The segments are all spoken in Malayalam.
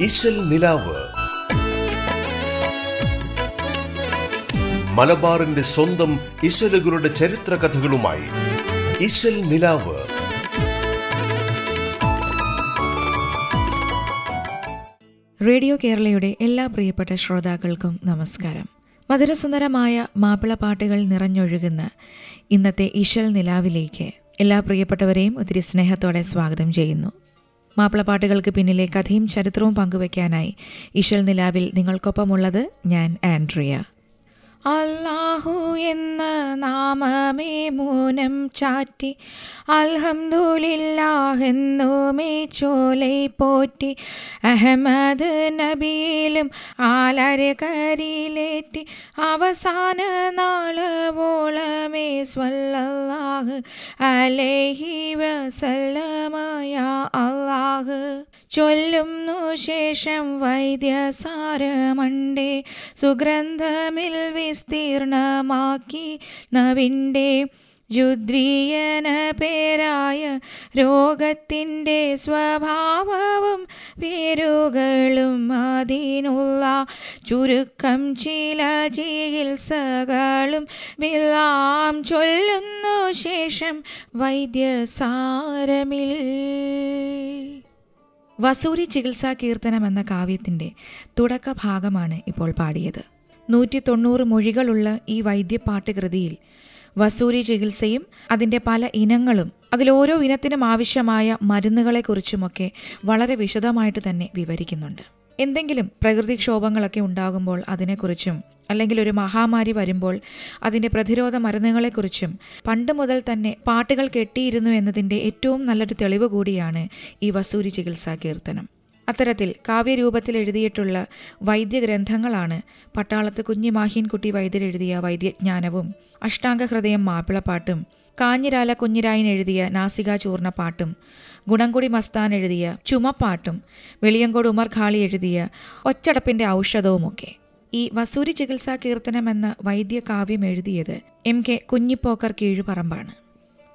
ഇശൽ നിലാവ്. മലബാറിന്റെ സ്വന്തം ഇശലുകളുടെ ചരിത്ര കഥകളുമായി ഇശൽ നിലാവ്. റേഡിയോ കേരളയുടെ എല്ലാ പ്രിയപ്പെട്ട ശ്രോതാക്കൾക്കും നമസ്കാരം. മധുരസുന്ദരമായ മാപ്പിളപ്പാട്ടുകൾ നിറഞ്ഞൊഴുകുന്ന ഇന്നത്തെ ഇശൽ നിലാവിലേക്ക് എല്ലാ പ്രിയപ്പെട്ടവരെയും ഒത്തിരി സ്നേഹത്തോടെ സ്വാഗതം ചെയ്യുന്നു. മാപ്പിളപ്പാട്ടുകൾക്ക് പിന്നിലെ കഥയും ചരിത്രവും പങ്കുവയ്ക്കാനായി. ഇഷൽ നിലാവിൽ നിങ്ങൾക്കൊപ്പമുള്ളത് ഞാൻ ആൻഡ്രിയ. അല്ലാഹു എന്ന നാമമേ മൂനം ചാറ്റി അൽഹംദുലില്ലാഹെന്നുമേ ചോലൈ പോറ്റി അഹമ്മദ് നബിയിലും ആലരെ കരിലേറ്റി അവസാന നാളവോളമേ സ്വല്ലല്ലാഹ് അലേഹി വസല്ലമയ അല്ലാഹ്. ചൊല്ലുന്നു ശേഷം വൈദ്യസാരമണ്ടേ സുഗ്രന്ഥമിൽ വിസ്തീർണമാക്കി നവിന്റെ രുദ്രീയന പേരായ രോഗത്തിന്റെ സ്വഭാവവും പേരുകളും അതിനുള്ള ചുരുക്കം ചില ചികിത്സകളും വില്ലാം ചൊല്ലുന്നു ശേഷം വൈദ്യസാരമിൽ. വസൂരി ചികിത്സാ കീർത്തനം എന്ന കാവ്യത്തിന്റെ തുടക്ക ഭാഗമാണ് ഇപ്പോൾ പാടിയത്. നൂറ്റി തൊണ്ണൂറ് മൊഴികളുള്ള ഈ വൈദ്യപ്പാട്ട് കൃതിയിൽ വസൂരി ചികിത്സയും അതിന്റെ പല ഇനങ്ങളും അതിലോരോ ഇനത്തിനും ആവശ്യമായ മരുന്നുകളെക്കുറിച്ചുമൊക്കെ വളരെ വിശദമായിട്ട് തന്നെ വിവരിക്കുന്നുണ്ട്. എന്തെങ്കിലും പ്രകൃതിക്ഷോഭങ്ങളൊക്കെ ഉണ്ടാകുമ്പോൾ അതിനെക്കുറിച്ചും അല്ലെങ്കിൽ ഒരു മഹാമാരി വരുമ്പോൾ അതിന്റെ പ്രതിരോധ മരുന്നുകളെക്കുറിച്ചും പണ്ട് മുതൽ തന്നെ പാട്ടുകൾ കെട്ടിയിരുന്നു എന്നതിന്റെ ഏറ്റവും നല്ലൊരു തെളിവ് കൂടിയാണ് ഈ വസൂരി ചികിത്സാ കീർത്തനം. അത്തരത്തിൽ കാവ്യരൂപത്തിൽ എഴുതിയിട്ടുള്ള വൈദ്യഗ്രന്ഥങ്ങളാണ് പട്ടാളത്ത് കുഞ്ഞിമാഹീൻകുട്ടി വൈദ്യർ എഴുതിയ വൈദ്യജ്ഞാനവും അഷ്ടാംഗഹൃദയം മാപ്പിളപ്പാട്ടും കാഞ്ഞിരാല കുഞ്ഞിരായൻ എഴുതിയ നാസിക ചൂർണ പാട്ടും ഗുണംകുടി മസ്താൻ എഴുതിയ ചുമപ്പാട്ടും വെളിയങ്കോട് ഉമർ ഖാളി എഴുതിയ ഒച്ചടപ്പിന്റെ ഔഷധവുമൊക്കെ. ഈ വസൂരി ചികിത്സാ കീർത്തനം എന്ന വൈദ്യകാവ്യം എഴുതിയത് എം കെ കുഞ്ഞിപ്പോക്കർ കീഴുപറമ്പാണ്.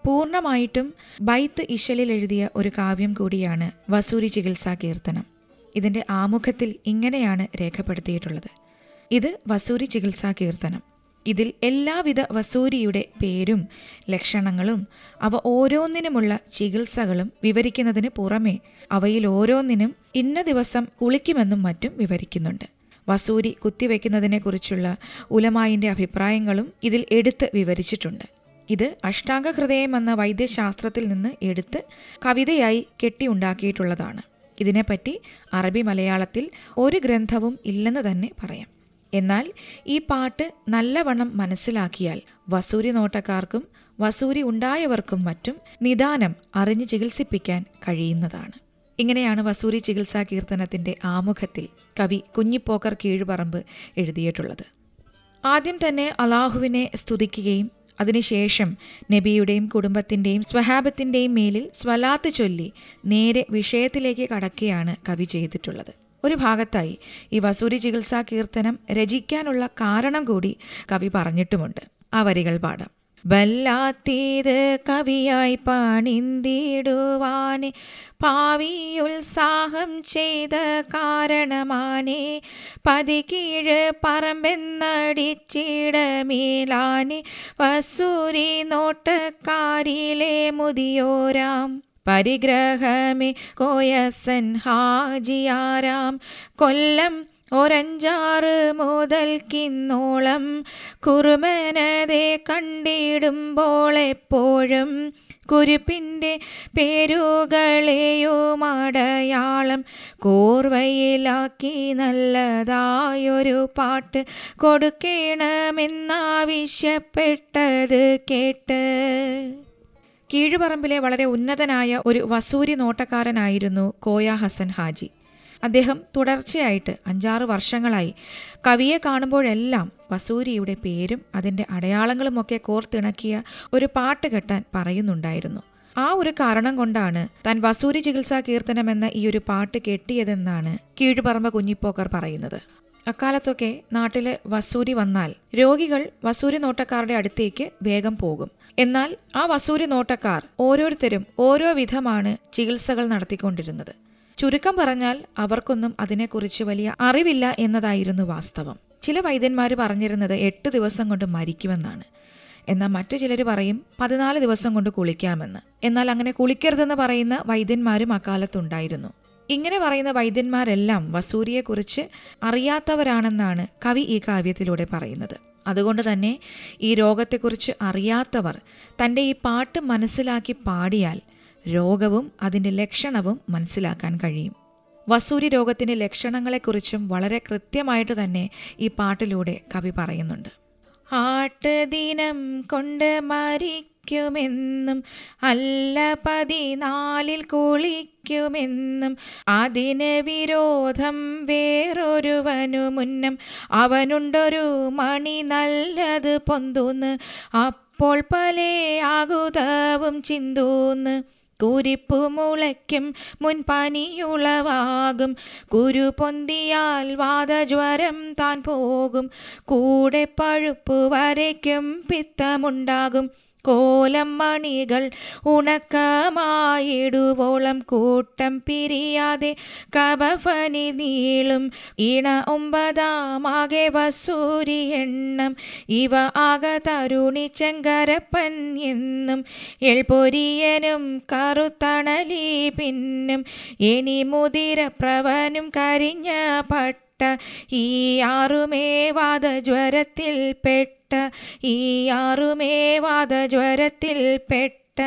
പൂർണമായിട്ടും ബൈത്ത് ഇശലിൽ എഴുതിയ ഒരു കാവ്യം കൂടിയാണ് വസൂരി ചികിത്സാ കീർത്തനം. ഇതിന്റെ ആമുഖത്തിൽ ഇങ്ങനെയാണ് രേഖപ്പെടുത്തിയിട്ടുള്ളത്. ഇത് വസൂരി ചികിത്സാ കീർത്തനം. ഇതിൽ എല്ലാവിധ വസൂരിയുടെ പേരും ലക്ഷണങ്ങളും അവ ഓരോന്നിനുമുള്ള ചികിത്സകളും വിവരിക്കുന്നതിന് പുറമെ അവയിൽ ഓരോന്നിനും ഇന്ന ദിവസം കുളിക്കുമെന്നും മറ്റും വിവരിക്കുന്നുണ്ട്. വസൂരി കുത്തിവെക്കുന്നതിനെക്കുറിച്ചുള്ള ഉലമായിന്റെ അഭിപ്രായങ്ങളും ഇതിൽ എടുത്ത് വിവരിച്ചിട്ടുണ്ട്. ഇത് അഷ്ടാംഗഹൃദയം എന്ന വൈദ്യശാസ്ത്രത്തിൽ നിന്ന് എടുത്ത് കവിതയായി കെട്ടിയുണ്ടാക്കിയിട്ടുള്ളതാണ്. ഇതിനെപ്പറ്റി അറബി മലയാളത്തിൽ ഒരു ഗ്രന്ഥവും ഇല്ലെന്ന് തന്നെ പറയാം. എന്നാൽ ഈ പാട്ട് നല്ലവണ്ണം മനസ്സിലാക്കിയാൽ വസൂരി നോട്ടക്കാർക്കും വസൂരി ഉണ്ടായവർക്കും മറ്റും നിദാനം അറിഞ്ഞു ചികിത്സിപ്പിക്കാൻ കഴിയുന്നതാണ്. ഇങ്ങനെയാണ് വസൂരി ചികിത്സാ കീർത്തനത്തിന്റെ ആമുഖത്തിൽ കവി കുഞ്ഞിപ്പോക്കർ കീഴുപറമ്പ് എഴുതിയിട്ടുള്ളത്. ആദ്യം തന്നെ അലാഹുവിനെ സ്തുതിക്കുകയും അതിനുശേഷം നബിയുടെയും കുടുംബത്തിന്റെയും സ്വഹാബത്തിന്റെയും മേലിൽ സ്വലാത്ത് ചൊല്ലി നേരെ വിഷയത്തിലേക്ക് കടക്കുകയാണ് കവി ചെയ്തിട്ടുള്ളത്. ഒരു ഭാഗത്തായി ഈ വസൂരി ചികിത്സാ കീർത്തനം രചിക്കാനുള്ള കാരണം കൂടി കവി പറഞ്ഞിട്ടുമുണ്ട്. ആ വരികൾ പാടാം. വല്ലാത്തീത് കവിയായി പണിന്തിടുവാനെ പാവിയുത്സാഹം ചെയ്ത കാരണമാനെ പതികീഴ് പറമ്പെന്നടിച്ചിടമേലാനെ വസൂരി നോട്ടക്കാരിലെ മുതിയോരാം പരിഗ്രഹമേ കോയസൻ ഹാജിയാരാം. കൊല്ലം ഒരഞ്ചാറ് മുതൽ മുതൽക്കിന്നോളം കുറുമനതെ കണ്ടിടുമ്പോളെപ്പോഴും കുരിപ്പിന്റെ കുരുപ്പിന്റെ പേരുകളെയും അടയാളം കോർവയിലാക്കി നല്ലതായൊരു പാട്ട് കൊടുക്കണമെന്നാവശ്യപ്പെട്ടത് കേട്ട്. കീഴുപറമ്പിലെ വളരെ ഉന്നതനായ ഒരു വസൂരി നോട്ടക്കാരനായിരുന്നു കോയ ഹസൻ ഹാജി. അദ്ദേഹം തുടർച്ചയായിട്ട് അഞ്ചാറ് വർഷങ്ങളായി കവിയെ കാണുമ്പോഴെല്ലാം വസൂരിയുടെ പേരും അതിന്റെ അടയാളങ്ങളുമൊക്കെ കോർത്തിണക്കിയ ഒരു പാട്ട് കെട്ടാൻ പറയുന്നുണ്ടായിരുന്നു. ആ ഒരു കാരണം കൊണ്ടാണ് താൻ വസൂരി ചികിത്സാ കീർത്തനം എന്ന ഈ ഒരു പാട്ട് കെട്ടിയതെന്നാണ് കീഴുപറമ്പ കുഞ്ഞിപ്പോക്കർ പറയുന്നത്. അക്കാലത്തൊക്കെ നാട്ടിൽ വസൂരി വന്നാൽ രോഗികൾ വസൂരി നോട്ടക്കാരുടെ അടുത്തേക്ക് വേഗം പോകും. എന്നാൽ ആ വസൂരി നോട്ടക്കാർ ഓരോരുത്തരും ഓരോ വിധമാണ് ചികിത്സകൾ നടത്തിക്കൊണ്ടിരുന്നത്. ചുരുക്കം പറഞ്ഞാൽ അവർക്കൊന്നും അതിനെക്കുറിച്ച് വലിയ അറിവില്ല എന്നതായിരുന്നു വാസ്തവം. ചില വൈദ്യന്മാർ പറഞ്ഞിരുന്നത് എട്ട് ദിവസം കൊണ്ട് മരിക്കുമെന്നാണ്. എന്നാൽ മറ്റു ചിലർ പറയും പതിനാല് ദിവസം കൊണ്ട് കുളിക്കാമെന്ന്. എന്നാൽ അങ്ങനെ കുളിക്കരുതെന്ന് പറയുന്ന വൈദ്യന്മാരും അക്കാലത്തുണ്ടായിരുന്നു. ഇങ്ങനെ പറയുന്ന വൈദ്യന്മാരെല്ലാം വസൂരിയെക്കുറിച്ച് അറിയാത്തവരാണെന്നാണ് കവി ഈ കാവ്യത്തിലൂടെ പറയുന്നത്. അതുകൊണ്ട് തന്നെ ഈ രോഗത്തെക്കുറിച്ച് അറിയാത്തവർ തന്റെ ഈ പാട്ട് മനസ്സിലാക്കി പാടിയാൽ രോഗവും അതിന്റെ ലക്ഷണവും മനസ്സിലാക്കാൻ കഴിയും. വസൂരി രോഗത്തിന്റെ ലക്ഷണങ്ങളെക്കുറിച്ചും വളരെ കൃത്യമായിട്ട് തന്നെ ഈ പാട്ടിലൂടെ കവി പറയുന്നുണ്ട്. ആട്ട് ദിനം കൊണ്ട് മരിക്കുമെന്നും അല്ല പതിനാലിൽ കുളിക്കുമെന്നും അതിന് വിരോധം വേറൊരുവനു മുന്നം അവനുണ്ടൊരു മണി നല്ലത് പൊന്തുന്ന് അപ്പോൾ പലേ ആകുതവും ചിന്തൂന്ന് കുരിപ്പു മുളയ്ക്കും മുൻപനിയുളവാകും കുരു പൊന്തിയാൽ വാദജ്വരം താൻ പോകും കൂടെ പഴുപ്പ് വരയ്ക്കും പിത്തമുണ്ടാകും കോലം മണികൾ ഉണക്കമായിടുവോളം കൂട്ടം പിരിയാതെ കബഫനി നീളും ഇണ ഒമ്പതാമാകെ വസൂരി എണ്ണം. ഇവ ആക തരുണി ചെങ്കരപ്പൻ എന്നും എൾപൊരിയനും കറുത്തണലി പിന്നും. ഇനി മുതിരപ്രവനും കരിഞ്ഞ പട്ട. ഈ ആറുമേ ജ്വരത്തിൽ പെട്ട ഈ ആറുമേ വാദജ്വരത്തിൽ പെട്ട.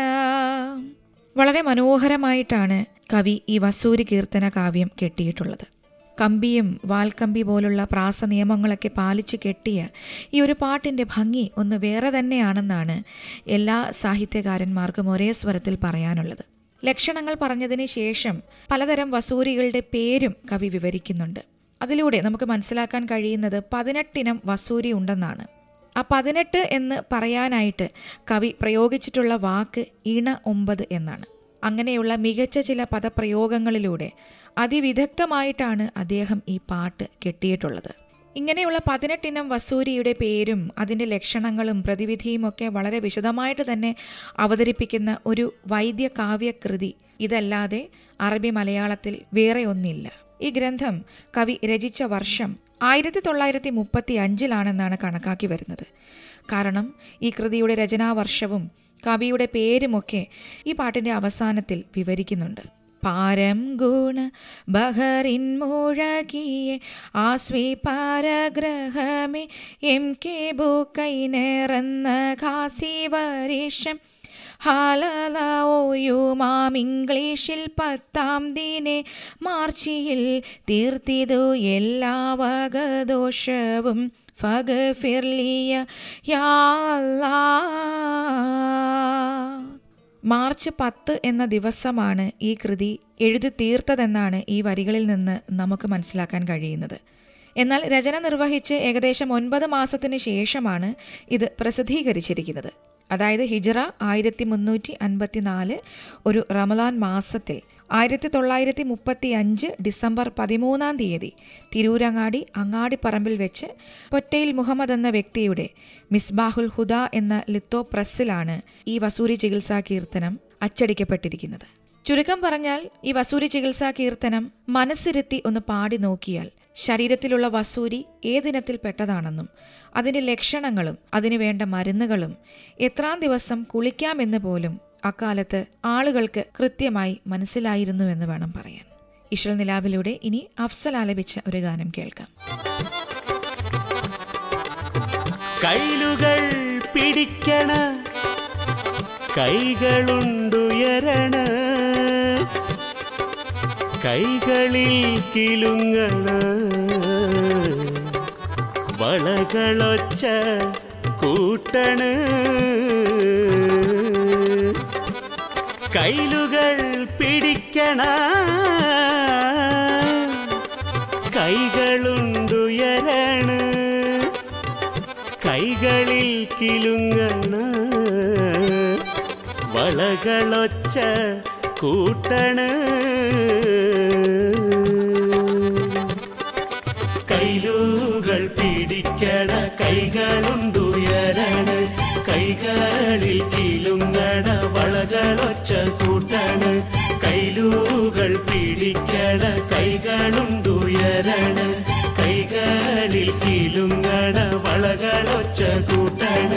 വളരെ മനോഹരമായിട്ടാണ് കവി ഈ വസൂരി കീർത്തന കാവ്യം കെട്ടിയിട്ടുള്ളത്. കമ്പിയും വാൽക്കമ്പി പോലുള്ള പ്രാസ നിയമങ്ങളൊക്കെ പാലിച്ച് കെട്ടിയ ഈ ഒരു പാട്ടിന്റെ ഭംഗി ഒന്ന് വേറെ തന്നെയാണെന്നാണ് എല്ലാ സാഹിത്യകാരന്മാർക്കും ഒരേ സ്വരത്തിൽ പറയാനുള്ളത്. ലക്ഷണങ്ങൾ പറഞ്ഞതിന് ശേഷം പലതരം വസൂരികളുടെ പേരും കവി വിവരിക്കുന്നുണ്ട്. അതിലൂടെ നമുക്ക് മനസ്സിലാക്കാൻ കഴിയുന്നത് പതിനെട്ടിനം വസൂരി ഉണ്ടെന്നാണ്. ആ പതിനെട്ട് എന്ന് പറയാനായിട്ട് കവി പ്രയോഗിച്ചിട്ടുള്ള വാക്ക് ഇണ ഒമ്പത് എന്നാണ്. അങ്ങനെയുള്ള മികച്ച ചില പദപ്രയോഗങ്ങളിലൂടെ അതിവിദഗ്ധമായിട്ടാണ് അദ്ദേഹം ഈ പാട്ട് കെട്ടിയിട്ടുള്ളത്. ഇങ്ങനെയുള്ള പതിനെട്ടിനം വസൂരിയുടെ പേരും അതിന്റെ ലക്ഷണങ്ങളും പ്രതിവിധിയും ഒക്കെ വളരെ വിശദമായിട്ട് തന്നെ അവതരിപ്പിക്കുന്ന ഒരു വൈദ്യ കാവ്യകൃതി ഇതല്ലാതെ അറബി മലയാളത്തിൽ വേറെ ഒന്നില്ല. ഈ ഗ്രന്ഥം കവി രചിച്ച വർഷം ആയിരത്തി തൊള്ളായിരത്തി മുപ്പത്തി അഞ്ചിലാണെന്നാണ് കണക്കാക്കി വരുന്നത്. കാരണം ഈ കൃതിയുടെ രചനാവർഷവും കവിയുടെ പേരുമൊക്കെ ഈ പാട്ടിന്റെ അവസാനത്തിൽ വിവരിക്കുന്നുണ്ട്. പാരം ഗുണ ബഹറിൻ മുഴകിയെ ആസ്വി പാരഗ്രഹമേ എം കെ ബുക്കൈനേറന്ന കാസി വരീഷം ഹാലലോയുമാം ഇംഗ്ലീഷിൽ പത്താം ദിനെ മാർച്ചിയിൽ തീർത്തിതു എല്ലാ വകദോഷവും. ഫഗഫിർലിയ ഫിർലിയ മാർച്ച് പത്ത് എന്ന ദിവസമാണ് ഈ കൃതി എഴുതി തീർത്തതെന്നാണ് ഈ വരികളിൽ നിന്ന് നമുക്ക് മനസ്സിലാക്കാൻ കഴിയുന്നത്. എന്നാൽ രചന നിർവഹിച്ച് ഏകദേശം ഒൻപത് മാസത്തിന് ശേഷമാണ് ഇത് പ്രസിദ്ധീകരിച്ചിരിക്കുന്നത്. അതായത് ഹിജറ ആയിരത്തി മുന്നൂറ്റി അൻപത്തി നാല് ഒരു റമലാൻ മാസത്തിൽ ആയിരത്തി തൊള്ളായിരത്തി മുപ്പത്തി അഞ്ച് ഡിസംബർ പതിമൂന്നാം തീയതി തിരൂരങ്ങാടി അങ്ങാടിപ്പറമ്പിൽ വെച്ച് പൊറ്റയിൽ മുഹമ്മദ് എന്ന വ്യക്തിയുടെ മിസ്ബാഹുൽ ഹുദ എന്ന ലിത്തോ പ്രസ്സിലാണ് ഈ വസൂരി ചികിത്സാ കീർത്തനം അച്ചടിക്കപ്പെട്ടിരിക്കുന്നത്. ചുരുക്കം പറഞ്ഞാൽ ഈ വസൂരി ചികിത്സാ കീർത്തനം മനസ്സിരുത്തി ഒന്ന് പാടി നോക്കിയാൽ ശരീരത്തിലുള്ള വസൂരി ഏതിനത്തിൽ പെട്ടതാണെന്നും അതിന്റെ ലക്ഷണങ്ങളും അതിനു വേണ്ട മരുന്നുകളും എത്രാം ദിവസം കുളിക്കാമെന്ന് പോലും അക്കാലത്ത് ആളുകൾക്ക് കൃത്യമായി മനസ്സിലായിരുന്നുവെന്ന് വേണം പറയാൻ. ഇഷൽ നിലാവിലൂടെ ഇനി അഫ്സൽ ആലപിച്ച ഒരു ഗാനം കേൾക്കാം. കൈലുകൾ പിടിക്കണ കൈകളുണ്ടുയരണ കൈകളിൽ കിലുങ്ങൾ. വളകളൊച്ച കൂട്ടണ്. കൈലുകൾ പിടിക്കണ. കൈകളുണ്ടുയരണ. കൈകളിൽ കിലുങ്ങണ വളകളൊച്ച കൂട്ടണ്. പിടിക്കണ കൈകളുണ്ടുയരണ കൈകളിൽ കിലുങ്ങണ വളകളൊച്ച കൂട്ടണ.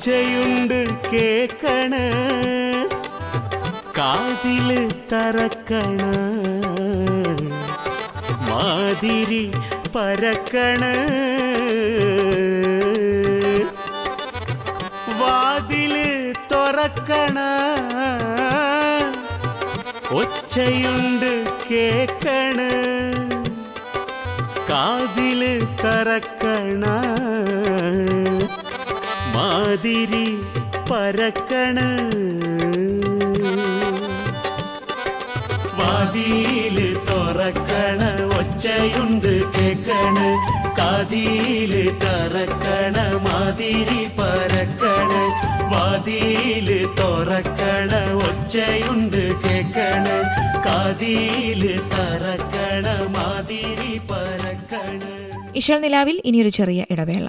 ഒച്ചയുണ്ട് കേക്കണ കാതിൽ തറക്കണ മാതിരി പരക്കണ വാതിൽ തുറക്കണ ഒച്ചയുണ്ട് കേക്കണ കാതിൽ തറക്കണ മാതിരി പരക്കണ് വാതിയിൽ തുറക്കണ ഒച്ചയുണ്ട് കേക്കണ്. കാതിയിൽ തറക്കണ മാതിരി പരക്കണ വാതിയിൽ തുറക്കണ ഒച്ചയുണ്ട് കേക്കണ. കാതിയിൽ തറക്കണ മാതിരി പരക്കണ ഇശൽ നിലാവിൽ ഇനിയൊരു ചെറിയ ഇടവേള.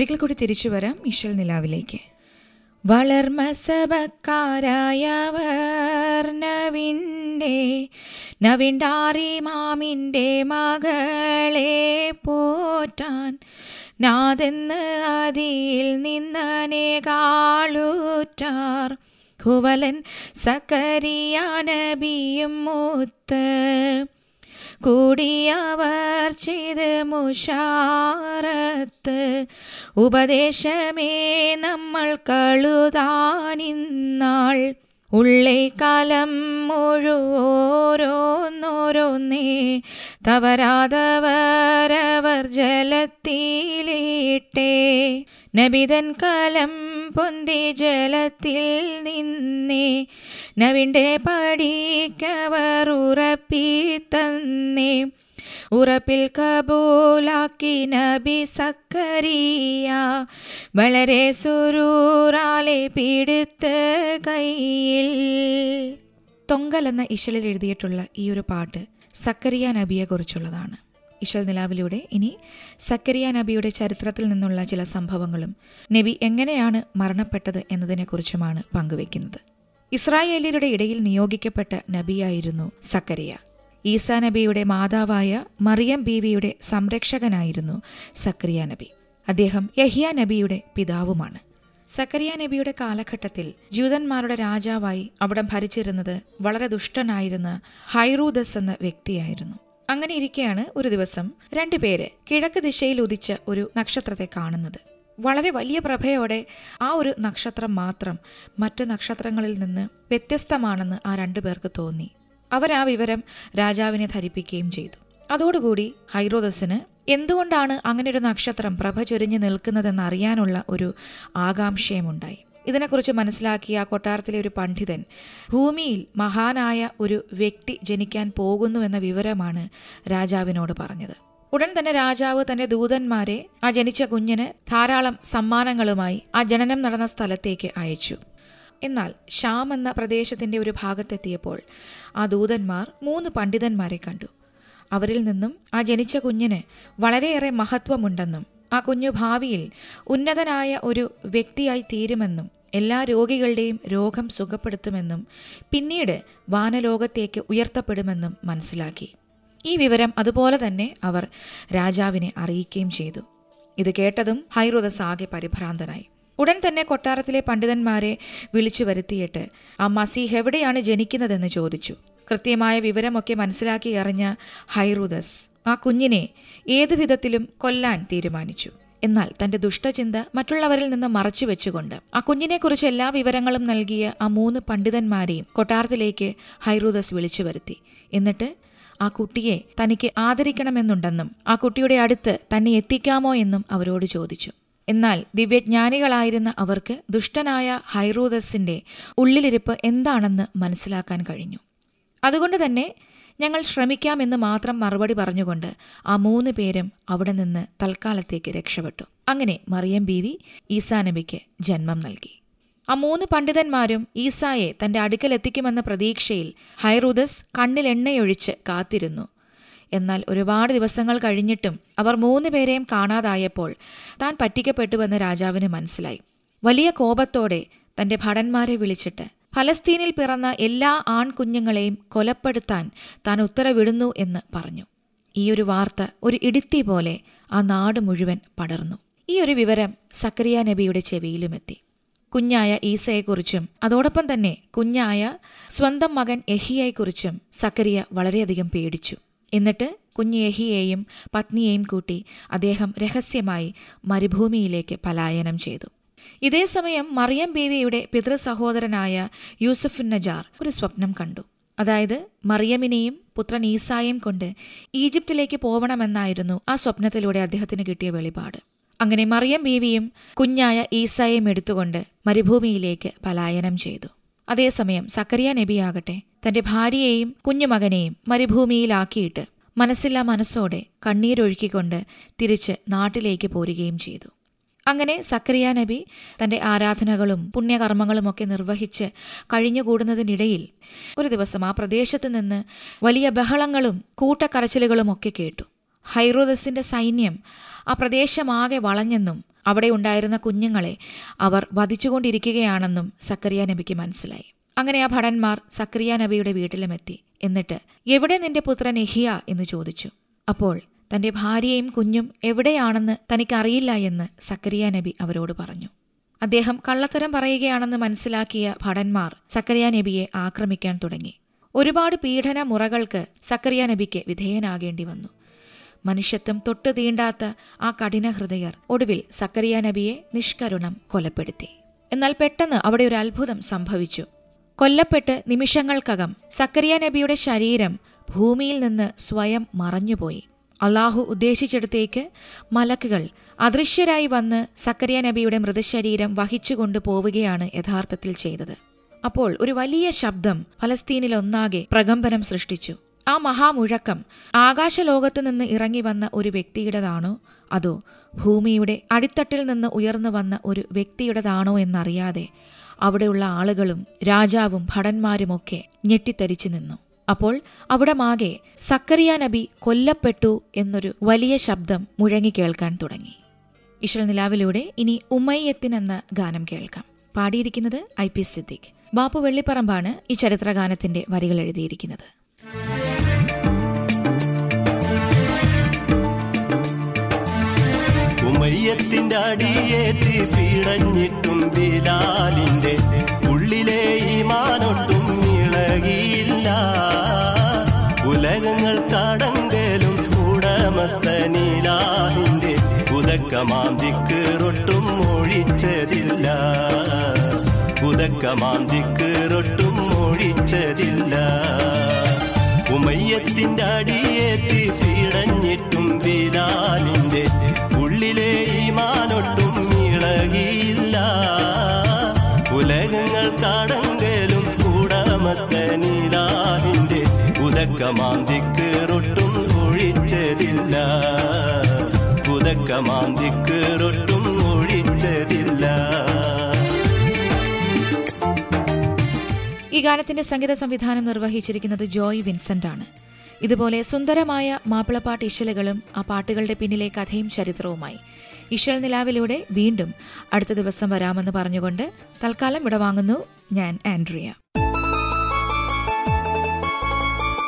ഒരിക്കൽ കൂടി തിരിച്ചു വരാം ഈശ്വൽ നിലാവിലേക്ക്. വളർമ സഭക്കാരായവർ നവിന്റെ നവിണ്ടാറി മാമിന്റെ മകളെ പോറ്റാൻ നാഥെന്ന് അതിയിൽ നിന്നനെ കാളൂറ്റാർ. കുവലൻ സക്കരിയാനബിയും മൂത്ത് കൂടിയവർ ചെയ്ത് മുഷാറത്ത് ഉപദേശമേ നമ്മൾ കഴുതാനിന്നാൾ ഉള്ളേ കാലം മുഴുവോരോന്നോരോന്നേ തവരാതവരവർ ജലത്തിലിട്ടേ. നബിതൻ കലം പൊന്തി ജലത്തിൽ നിന്നേ നവിന്റെ പടിക്കവർ ഉറപ്പി തന്നേ. ഉറപ്പിൽ കബൂലാക്കി നബി സക്കരിയ വളരെ സുരൂറാലെ പിടുത്ത് കയ്യിൽ. തൊങ്കൽ എന്ന ഇശലിൽ എഴുതിയിട്ടുള്ള ഈ ഒരു പാട്ട് സക്കരിയ നബിയെ കുറിച്ചുള്ളതാണ് ഇശൽ നിലാവിലൂടെ ഇനി സക്കരിയ നബിയുടെ ചരിത്രത്തിൽ നിന്നുള്ള ചില സംഭവങ്ങളും നബി എങ്ങനെയാണ് മരണപ്പെട്ടത് എന്നതിനെക്കുറിച്ചുമാണ് പങ്കുവെക്കുന്നത്. ഇസ്രായേലിയരുടെ ഇടയിൽ നിയോഗിക്കപ്പെട്ട നബിയായിരുന്നു സക്കരിയ. ഈസാ നബിയുടെ മാതാവായ മറിയം ബീവിയുടെ സംരക്ഷകനായിരുന്നു സക്കരിയ നബി. അദ്ദേഹം യഹിയ നബിയുടെ പിതാവുമാണ്. സക്കരിയ നബിയുടെ കാലഘട്ടത്തിൽ ജൂതന്മാരുടെ രാജാവായി അവിടം ഭരിച്ചിരുന്നത് വളരെ ദുഷ്ടനായിരുന്ന ഹൈറൂദസ് എന്ന വ്യക്തിയായിരുന്നു. അങ്ങനെ ഇരിക്കെയാണ് ഒരു ദിവസം രണ്ടുപേര് കിഴക്ക് ദിശയിൽ ഉദിച്ച ഒരു നക്ഷത്രത്തെ കാണുന്നത്. വളരെ വലിയ പ്രഭയോടെ ആ ഒരു നക്ഷത്രം മാത്രം മറ്റു നക്ഷത്രങ്ങളിൽ നിന്ന് വ്യത്യസ്തമാണെന്ന് ആ രണ്ടു പേർക്ക് തോന്നി. അവർ ആ വിവരം രാജാവിനെ ധരിപ്പിക്കുകയും ചെയ്തു. അതോടുകൂടി ഹൈറോദസിന് എന്തുകൊണ്ടാണ് അങ്ങനെ ഒരു നക്ഷത്രം പ്രഭ ചൊരിഞ്ഞു നിൽക്കുന്നതെന്ന് അറിയാനുള്ള ഒരു ആകാംക്ഷയുമുണ്ടായി. ഇതിനെക്കുറിച്ച് മനസ്സിലാക്കിയ കൊട്ടാരത്തിലെ ഒരു പണ്ഡിതൻ ഭൂമിയിൽ മഹാനായ ഒരു വ്യക്തി ജനിക്കാൻ പോകുന്നുവെന്ന വിവരമാണ് രാജാവിനോട് പറഞ്ഞത്. ഉടൻ തന്നെ രാജാവ് തന്റെ ദൂതന്മാരെ ആ ജനിച്ച കുഞ്ഞിന് ധാരാളം സമ്മാനങ്ങളുമായി ആ ജനനം നടന്ന സ്ഥലത്തേക്ക് അയച്ചു. എന്നാൽ ഷാം എന്ന പ്രദേശത്തിന്റെ ഒരു ഭാഗത്തെത്തിയപ്പോൾ ആ ദൂതന്മാർ മൂന്ന് പണ്ഡിതന്മാരെ കണ്ടു. അവരിൽ നിന്നും ആ ജനിച്ച കുഞ്ഞിന് വളരെയേറെ മഹത്വമുണ്ടെന്നും ആ കുഞ്ഞു ഭാവിയിൽ ഉന്നതനായ ഒരു വ്യക്തിയായി തീരുമെന്നും എല്ലാ രോഗികളുടെയും രോഗം സുഖപ്പെടുത്തുമെന്നും പിന്നീട് വാനലോകത്തേക്ക് ഉയർത്തപ്പെടുമെന്നും മനസ്സിലാക്കി. ഈ വിവരം അതുപോലെ തന്നെ അവർ രാജാവിനെ അറിയിക്കുകയും ചെയ്തു. ഇത് കേട്ടതും ഹൈറുദസ് ആകെ പരിഭ്രാന്തനായി. ഉടൻ തന്നെ കൊട്ടാരത്തിലെ പണ്ഡിതന്മാരെ വിളിച്ചു വരുത്തിയിട്ട് ആ മസീഹ് എവിടെയാണ് ജനിക്കുന്നതെന്ന് ചോദിച്ചു. കൃത്യമായ വിവരമൊക്കെ മനസ്സിലാക്കി അറിഞ്ഞ ഹൈറൂദസ് ആ കുഞ്ഞിനെ ഏതു വിധത്തിലും കൊല്ലാൻ തീരുമാനിച്ചു. എന്നാൽ തന്റെ ദുഷ്ടചിന്ത മറ്റുള്ളവരിൽ നിന്ന് മറച്ചു വെച്ചുകൊണ്ട് ആ കുഞ്ഞിനെക്കുറിച്ച് എല്ലാ വിവരങ്ങളും നൽകിയ ആ മൂന്ന് പണ്ഡിതന്മാരെയും കൊട്ടാരത്തിലേക്ക് ഹൈറൂദസ് വിളിച്ചു വരുത്തി. എന്നിട്ട് ആ കുട്ടിയെ തനിക്ക് ആദരിക്കണമെന്നുണ്ടെന്നും ആ കുട്ടിയുടെ അടുത്ത് തന്നെ എത്തിക്കാമോ എന്നും അവരോട് ചോദിച്ചു. എന്നാൽ ദിവ്യജ്ഞാനികളായിരുന്ന അവർക്ക് ദുഷ്ടനായ ഹൈറൂദസിന്റെ ഉള്ളിലിരിപ്പ് എന്താണെന്ന് മനസ്സിലാക്കാൻ കഴിഞ്ഞു. അതുകൊണ്ട് തന്നെ ഞങ്ങൾ ശ്രമിക്കാമെന്ന് മാത്രം മറുപടി പറഞ്ഞുകൊണ്ട് ആ മൂന്ന് പേരും അവിടെ നിന്ന് തൽക്കാലത്തേക്ക് രക്ഷപ്പെട്ടു. അങ്ങനെ മറിയം ബീവി ഈസാ നബിക്ക് ജന്മം നൽകി. ആ മൂന്ന് പണ്ഡിതന്മാരും ഈസായെ തന്റെ അടുക്കലെത്തിക്കുമെന്ന പ്രതീക്ഷയിൽ ഹൈറൂദസ് കണ്ണിൽ എണ്ണയൊഴിച്ച് കാത്തിരുന്നു. എന്നാൽ ഒരുപാട് ദിവസങ്ങൾ കഴിഞ്ഞിട്ടും അവർ മൂന്ന് പേരെയും കാണാതായപ്പോൾ താൻ പറ്റിക്കപ്പെട്ടുവെന്ന് രാജാവിന് മനസ്സിലായി. വലിയ കോപത്തോടെ തന്റെ ഭടന്മാരെ വിളിച്ചിട്ട് ഫലസ്തീനിൽ പിറന്ന എല്ലാ ആൺകുഞ്ഞുങ്ങളെയും കൊലപ്പെടുത്താൻ താൻ ഉത്തരവിടുന്നു എന്ന് പറഞ്ഞു. ഈ ഒരു വാർത്ത ഒരു ഇടുത്തി പോലെ ആ നാട് മുഴുവൻ പടർന്നു. ഈ ഒരു വിവരം സക്രിയ നബിയുടെ ചെവിയിലുമെത്തി. കുഞ്ഞായ ഈസയെക്കുറിച്ചും അതോടൊപ്പം തന്നെ കുഞ്ഞായ സ്വന്തം മകൻ എഹിയെക്കുറിച്ചും സക്കരിയ വളരെയധികം പേടിച്ചു. എന്നിട്ട് കുഞ്ഞ് എഹിയെയും പത്നിയെയും കൂട്ടി അദ്ദേഹം രഹസ്യമായി മരുഭൂമിയിലേക്ക് പലായനം ചെയ്തു. ഇതേസമയം മറിയം ബീവിയുടെ പിതൃ സഹോദരനായ യൂസഫ് നജാർ ഒരു സ്വപ്നം കണ്ടു. അതായത് മറിയമിനെയും പുത്രൻ ഈസായും കൊണ്ട് ഈജിപ്തിലേക്ക് പോവണമെന്നായിരുന്നു ആ സ്വപ്നത്തിലൂടെ അദ്ദേഹത്തിന് കിട്ടിയ വെളിപാട്. അങ്ങനെ മറിയം ബീവിയും കുഞ്ഞായ ഈസായും എടുത്തുകൊണ്ട് മരുഭൂമിയിലേക്ക് പലായനം ചെയ്തു. അതേസമയം സക്കറിയ നബിയാകട്ടെ തന്റെ ഭാര്യയെയും കുഞ്ഞുമകനെയും മരുഭൂമിയിലാക്കിയിട്ട് മനസ്സില്ലാ മനസ്സോടെ കണ്ണീരൊഴുക്കിക്കൊണ്ട് തിരിച്ച് നാട്ടിലേക്ക് പോരുകയും ചെയ്തു. അങ്ങനെ സക്കറിയ നബി തന്റെ ആരാധനകളും പുണ്യകർമ്മങ്ങളുമൊക്കെ നിർവഹിച്ച് കഴിഞ്ഞുകൂടുന്നതിനിടയിൽ ഒരു ദിവസം ആ പ്രദേശത്ത് നിന്ന് വലിയ ബഹളങ്ങളും കൂട്ടക്കരച്ചിലുകളും ഒക്കെ കേട്ടു. ഹൈറോദസിന്റെ സൈന്യം ആ പ്രദേശമാകെ വളഞ്ഞെന്നും അവിടെ ഉണ്ടായിരുന്ന കുഞ്ഞുങ്ങളെ അവർ വധിച്ചുകൊണ്ടിരിക്കുകയാണെന്നും സക്കറിയ നബിക്ക് മനസ്സിലായി. അങ്ങനെ ആ ഭടന്മാർ സക്രിയ നബിയുടെ വീട്ടിലുമെത്തി എന്നിട്ട് എവിടെ നിന്റെ പുത്രൻ എഹിയ എന്ന് ചോദിച്ചു. അപ്പോൾ തന്റെ ഭാര്യയും കുഞ്ഞും എവിടെയാണെന്ന് തനിക്കറിയില്ല എന്ന് സക്കരിയ നബി അവരോട് പറഞ്ഞു. അദ്ദേഹം കള്ളത്തരം പറയുകയാണെന്ന് മനസ്സിലാക്കിയ ഭടന്മാർ സക്കരിയ നബിയെ ആക്രമിക്കാൻ തുടങ്ങി. ഒരുപാട് പീഡന മുറകൾക്ക് സക്കരിയ നബിക്ക് വിധേയനാകേണ്ടി വന്നു. മനുഷ്യത്വം തൊട്ടു തീണ്ടാത്ത ആ കഠിന ഹൃദയർ ഒടുവിൽ സക്കരിയ നബിയെ നിഷ്കരുണം കൊലപ്പെടുത്തി. എന്നാൽ പെട്ടെന്ന് അവിടെ ഒരു അത്ഭുതം സംഭവിച്ചു. കൊല്ലപ്പെട്ട് നിമിഷങ്ങൾക്കകം സക്കരിയ നബിയുടെ ശരീരം ഭൂമിയിൽ നിന്ന് സ്വയം മറഞ്ഞുപോയി. അള്ളാഹു ഉദ്ദേശിച്ചിടത്തേക്ക് മലക്കുകൾ അദൃശ്യരായി വന്ന് സക്കറിയ നബിയുടെ മൃതശരീരം വഹിച്ചുകൊണ്ട് പോവുകയാണ് യഥാർത്ഥത്തിൽ ചെയ്തത്. അപ്പോൾ ഒരു വലിയ ശബ്ദം ഫലസ്തീനിലൊന്നാകെ പ്രകമ്പനം സൃഷ്ടിച്ചു. ആ മഹാമുഴക്കം ആകാശലോകത്തു നിന്ന് ഇറങ്ങി വന്ന ഒരു വ്യക്തിയുടേതാണോ? അതോ ഭൂമിയുടെ അടിത്തട്ടിൽ നിന്ന് ഉയർന്നു വന്ന ഒരു വ്യക്തിയുടേതാണോ എന്നറിയാതെ അവിടെയുള്ള ആളുകളും രാജാവും ഭടന്മാരുമൊക്കെ ഞെട്ടിത്തരിച്ചു നിന്നു. അപ്പോൾ അവിടെ മാകെ സക്കറിയ നബി കൊല്ലപ്പെട്ടു എന്നൊരു വലിയ ശബ്ദം മുഴങ്ങി കേൾക്കാൻ തുടങ്ങി. ഇഷൽ നിലാവിലൂടെ ഇനി ഉമ്മയ്യത്തിൻ എന്ന ഗാനം കേൾക്കാം. പാടിയിരിക്കുന്നത് ഐ പി സിദ്ദിഖ്. ബാപ്പു വെള്ളിപ്പറമ്പാണ് ഈ ചരിത്രഗാനത്തിന്റെ വരികൾ എഴുതിയിരിക്കുന്നത്. ഉമയ്യത്തിന്റെ അടിയേറ്റ് പിടഞ്ഞിട്ടും ബിലാലിന്റെ ഉലകങ്ങൾ കടങ്കലും ഉടമസ്ഥനിലാഹിന്റെ ഉദക്കമാം ദിക്കറൊട്ടും ഒഴിച്ചതില്ല. ഉദക്കമാം ദിക്കറൊട്ടും ഒഴിച്ചതില്ല. ഉമയ്യത്തിന്റെ അടിയേറ്റി പിടഞ്ഞിട്ടും ബിലാലിന്റെ ഉദക്കമാം റൊട്ടും ഒഴിച്ചതില്ല. ഉദക്കമാം റൊട്ടും ഒഴിച്ചതില്ല. ഈ ഗാനത്തിന്റെ സംഗീത സംവിധാനം നിർവഹിച്ചിരിക്കുന്നത് ജോയ് വിൻസെന്റ് ആണ് ഇതുപോലെ സുന്ദരമായ മാപ്പിളപ്പാട്ട് ഇശലുകളും ആ പാട്ടുകളുടെ പിന്നിലെ കഥയും ചരിത്രവുമായി. ഇശൽ നിലാവിലൂടെ വീണ്ടും അടുത്ത ദിവസം വരാമെന്ന് പറഞ്ഞുകൊണ്ട് തൽക്കാലം വിടവാങ്ങുന്നു ഞാൻ ആൻഡ്രിയ.